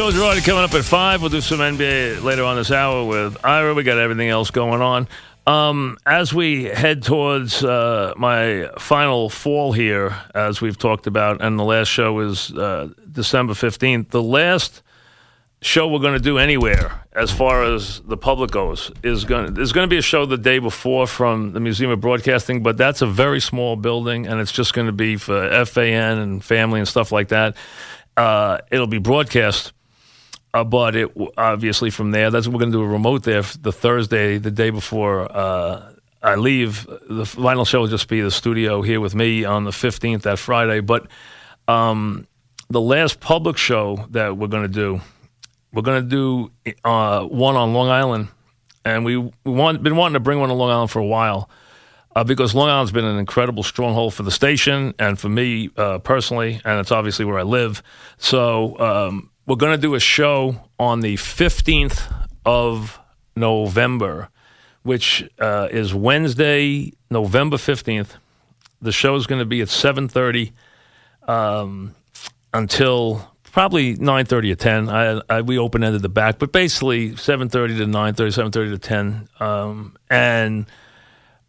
Joe Girardi coming up at 5. We'll do some NBA later on this hour with Ira. We got everything else going on. Um, as we head towards uh, my final fall here, as we've talked about, and the last show is uh, December 15th, the last show we're going to do anywhere as far as the public goes is going there's going to be a show the day before from the Museum of Broadcasting but that's a very small building and it's just going to be for FAN and family and stuff like that uh, it'll be broadcast uh, but it obviously from there that's we're going to do a remote there the Thursday the day before uh, I leave. The final show will just be the studio here with me on the 15th that Friday. But um, the last public show that we're going to do we're going to do uh, one on Long Island, and we we want been wanting to bring one to Long Island for a while uh, because Long Island's been an incredible stronghold for the station and for me uh, personally, and it's obviously where I live. So um, we're going to do a show on the fifteenth of November, which uh, is Wednesday, November fifteenth. The show is going to be at seven thirty um, until probably 9.30 or 10 I, I, we open-ended the back but basically 7.30 to 9.30 7.30 to 10 um, and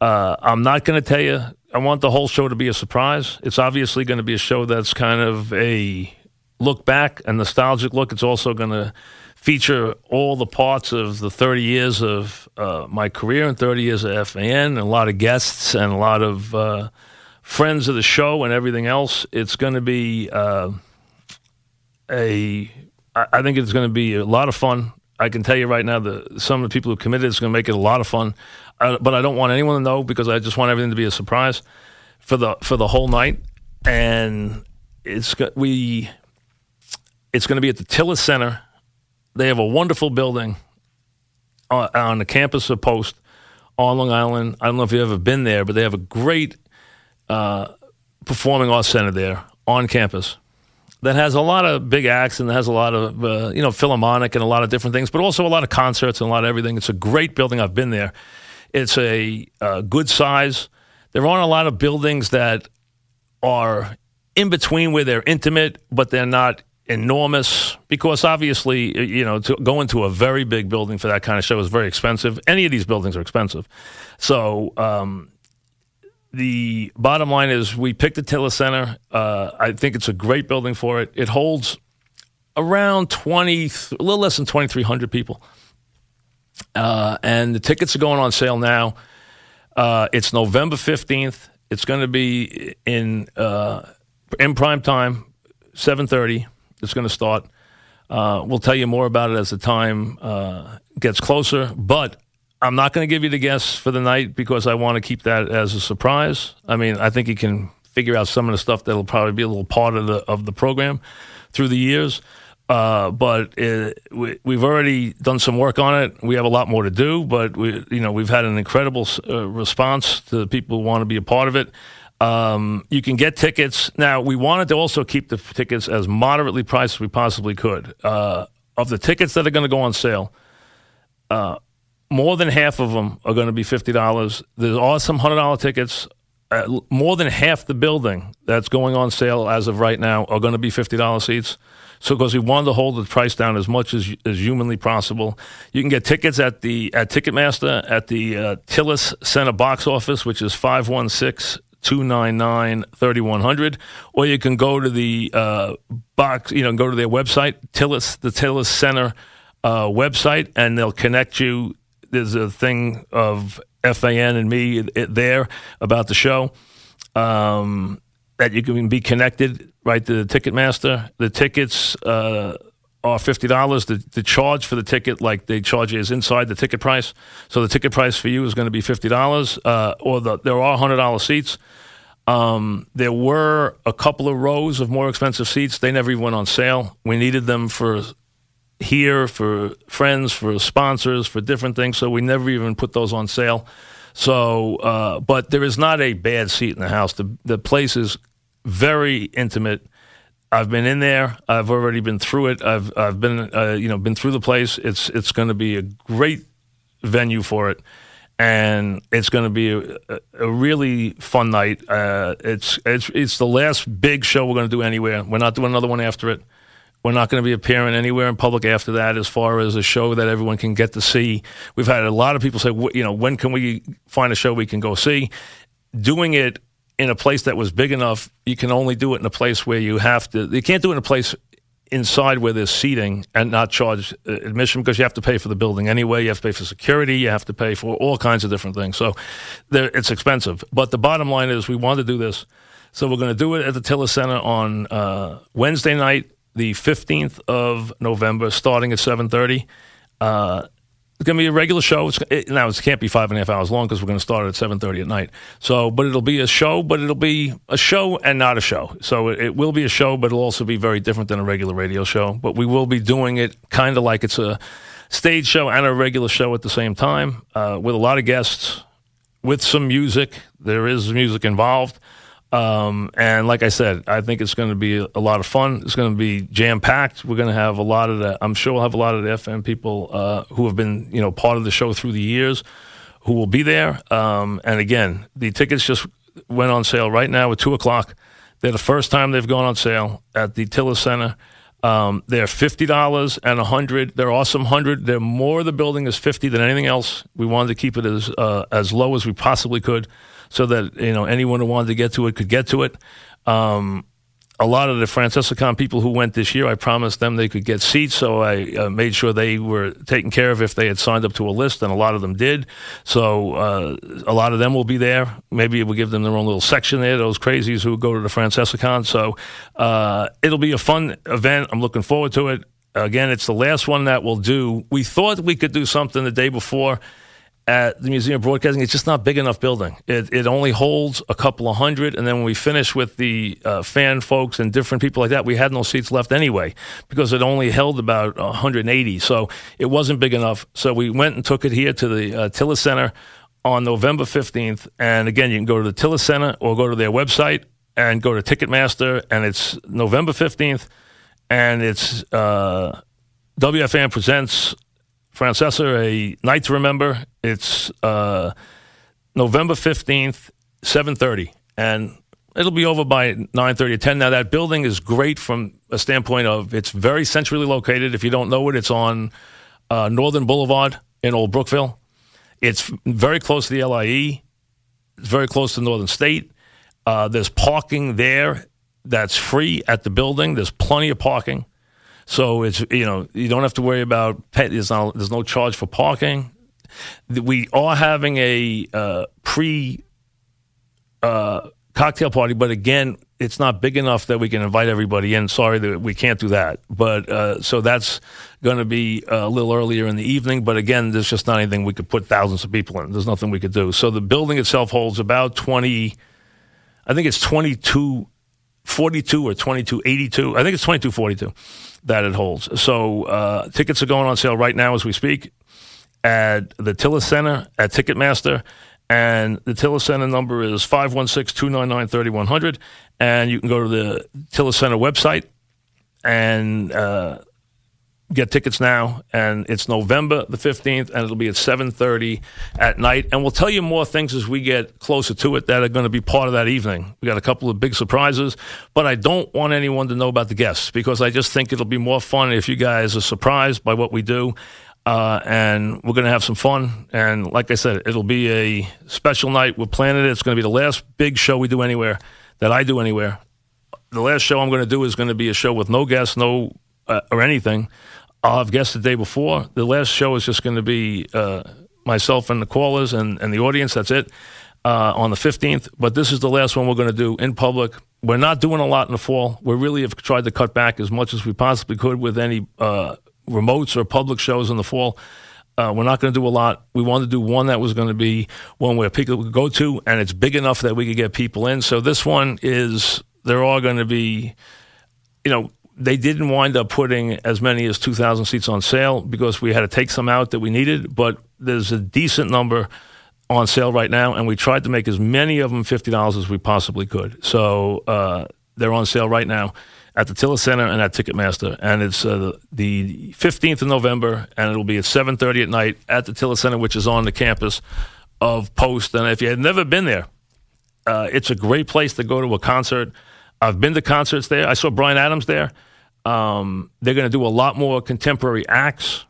uh, i'm not going to tell you i want the whole show to be a surprise. It's obviously going to be a show that's kind of a look back a nostalgic look it's also going to feature all the parts of the 30 years of uh, my career and 30 years of fan and a lot of guests and a lot of uh, friends of the show and everything else it's going to be uh, a. I think it's going to be a lot of fun. I can tell you right now that some of the people who committed it's going to make it a lot of fun. Uh, but I don't want anyone to know because I just want everything to be a surprise for the for the whole night. And it's we it's going to be at the Tilles Center. They have a wonderful building on, on the campus of Post on Long Island. I don't know if you've ever been there, but they have a great uh, performing arts center there on campus that has a lot of big acts and has a lot of uh, you know philharmonic and a lot of different things, but also a lot of concerts and a lot of everything. It's a great building. I've been there. It's a, a good size. There aren't a lot of buildings that are in between where they're intimate, but they're not enormous because obviously you know to go into a very big building for that kind of show is very expensive. Any of these buildings are expensive, so. Um, the bottom line is we picked the Tilles Center. Uh, I think it's a great building for it. It holds around 20, a little less than 2,300 people. Uh, and the tickets are going on sale now. Uh, it's November 15th. It's going to be in uh, in prime time, 7.30. It's going to start. Uh, we'll tell you more about it as the time uh, gets closer. But I'm not going to give you the guess for the night because I want to keep that as a surprise. I mean, I think you can figure out some of the stuff that'll probably be a little part of the of the program through the years. Uh, but it, we, we've already done some work on it. We have a lot more to do, but we, you know, we've had an incredible uh, response to people who want to be a part of it. Um, you can get tickets now. We wanted to also keep the tickets as moderately priced as we possibly could. Uh, of the tickets that are going to go on sale, uh, more than half of them are going to be fifty dollars. There are some hundred dollar tickets. Uh, more than half the building that's going on sale as of right now are going to be fifty dollar seats. So because we wanted to hold the price down as much as as humanly possible, you can get tickets at the at Ticketmaster at the uh, Tilles Center box office, which is 516 299 3100 or you can go to the uh, box you know go to their website tilles the tilles center uh, website and they'll connect you there's a thing of FAN and me there about the show um, that you can be connected right to the Ticketmaster. The tickets uh, are fifty dollars. The, the charge for the ticket, like they charge you, is inside the ticket price. So the ticket price for you is going to be fifty dollars, uh, or the, there are hundred dollar seats. Um, there were a couple of rows of more expensive seats. They never even went on sale. We needed them for here for friends, for sponsors, for different things. So we never even put those on sale. So, uh, but there is not a bad seat in the house. The the place is very intimate. I've been in there. I've already been through it. I've I've been uh, you know been through the place. It's it's going to be a great venue for it, and it's going to be a, a, really fun night. Uh, it's it's it's the last big show we're going to do anywhere. We're not doing another one after it. We're not going to be appearing anywhere in public after that as far as a show that everyone can get to see. We've had a lot of people say, you know, when can we find a show we can go see? Doing it in a place that was big enough, you can only do it in a place where you have to, you can't do it in a place inside where there's seating and not charge uh, admission because you have to pay for the building anyway. You have to pay for security. You have to pay for all kinds of different things. So it's expensive. But the bottom line is we want to do this. So we're going to do it at the Tilles Center on uh, Wednesday night, the 15th of November, starting at 7.30. Uh, it's going to be a regular show. It's, it, now it can't be five and a half hours long because we're going to start at seven thirty at night. So, but it'll be a show, but it'll be a show and not a show. So it, it, will be a show, but it'll also be very different than a regular radio show. But we will be doing it kind of like it's a stage show and a regular show at the same time, uh, with a lot of guests, with some music. There is music involved. Um, and like I said, I think it's going to be a lot of fun. It's going to be jam packed. We're going to have a lot of the, I'm sure we'll have a lot of the FM people uh, who have been, you know, part of the show through the years who will be there. Um, and again, the tickets just went on sale right now at two o'clock. They're the first time they've gone on sale at the Tilles Center. Um, they're fifty dollars and a hundred. They're awesome hundred. They're more. The building is fifty than anything else. We wanted to keep it as uh, as low as we possibly could so that you know anyone who wanted to get to it could get to it. Um, a lot of the Francesicon people who went this year, I promised them they could get seats, so I uh, made sure they were taken care of if they had signed up to a list, and a lot of them did. So uh, a lot of them will be there. Maybe we'll give them their own little section there. Those crazies who go to the Francesicon. So uh, it'll be a fun event. I'm looking forward to it. Again, it's the last one that we'll do. We thought we could do something the day before at the Museum of Broadcasting, it's just not big enough building. It, it only holds a couple of hundred, and then when we finish with the uh, fan folks and different people like that, we had no seats left anyway because it only held about 180. So it wasn't big enough. So we went and took it here to the uh, Tilles Center on November 15th. And again, you can go to the Tilles Center or go to their website and go to Ticketmaster, and it's November 15th, and it's uh, WFAN presents Francesa, a night to remember. It's uh, November 15th, 7.30. And it'll be over by 9.30 or 10. Now, that building is great from a standpoint of it's very centrally located. If you don't know it, it's on uh, Northern Boulevard in Old Brookville. It's very close to the LIE. It's very close to Northern State. Uh, there's parking there that's free at the building. There's plenty of parking. So it's you know you don't have to worry about there's no, there's no charge for parking. We are having a uh, pre uh, cocktail party, but again, it's not big enough that we can invite everybody in. Sorry that we can't do that. But uh, so that's going to be a little earlier in the evening. But again, there's just not anything we could put thousands of people in. There's nothing we could do. So the building itself holds about 20, I think it's 22, 42 or 2282. I think it's 2242 that it holds. So uh, tickets are going on sale right now as we speak at the Tilles Center at Ticketmaster. And the Tilles Center number is 516 299 3100. And you can go to the Tilles Center website and uh, get tickets now and it's november the 15th and it'll be at 7.30 at night. And we'll tell you more things as we get closer to it that are going to be part of that evening. We got a couple of big surprises but i don't want anyone to know about the guests because i just think it'll be more fun if you guys are surprised by what we do uh, and we're going to have some fun. And like i said it'll be a special night. We're planning it. It's going to be the last big show we do anywhere that i do anywhere. The last show i'm going to do is going to be a show with no guests no uh, or anything I'll have guests the day before. The last show is just going to be uh, myself and the callers and, and the audience. That's it uh, on the 15th. But this is the last one we're going to do in public. We're not doing a lot in the fall. We really have tried to cut back as much as we possibly could with any uh, remotes or public shows in the fall. Uh, we're not going to do a lot. We wanted to do one that was going to be one where people could go to, and it's big enough that we could get people in. So this one is, they're all going to be, you know, they didn't wind up putting as many as 2,000 seats on sale because we had to take some out that we needed, but there's a decent number on sale right now, and we tried to make as many of them $50 as we possibly could. So uh, they're on sale right now at the Tilles Center and at Ticketmaster, and it's uh, the 15th of November, and it'll be at 7:30 at night at the Tilles Center, which is on the campus of Post. And if you had never been there, uh, it's a great place to go to a concert. I've been to concerts there. I saw Bryan Adams there. Um, they're going to do a lot more contemporary acts.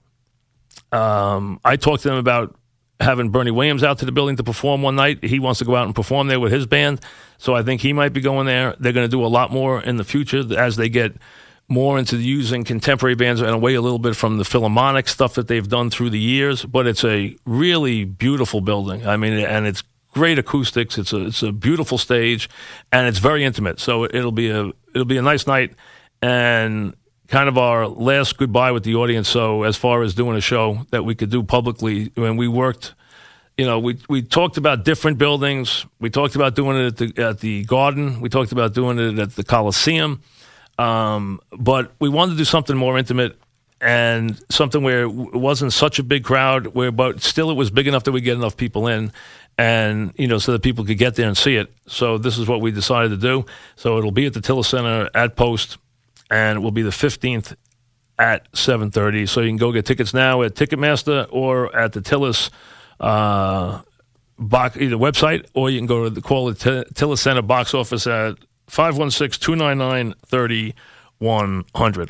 Um, I talked to them about having Bernie Williams out to the building to perform one night. He wants to go out and perform there with his band, so I think he might be going there. They're going to do a lot more in the future as they get more into using contemporary bands and away a little bit from the Philharmonic stuff that they've done through the years. But it's a really beautiful building. I mean, and it's great acoustics. It's a it's a beautiful stage, and it's very intimate. So it'll be a it'll be a nice night, and kind of our last goodbye with the audience. So as far as doing a show that we could do publicly, when we worked. You know, we we talked about different buildings. We talked about doing it at the at the Garden. We talked about doing it at the Coliseum. Um, but we wanted to do something more intimate and something where it wasn't such a big crowd, where but still it was big enough that we get enough people in, and you know so that people could get there and see it. So this is what we decided to do. So it'll be at the Tilles Center at Post, and it will be the fifteenth at seven thirty. So you can go get tickets now at Ticketmaster or at the Tilles. Uh, box, either website or you can go to the call the Tilles Center box office at 516 299 3100.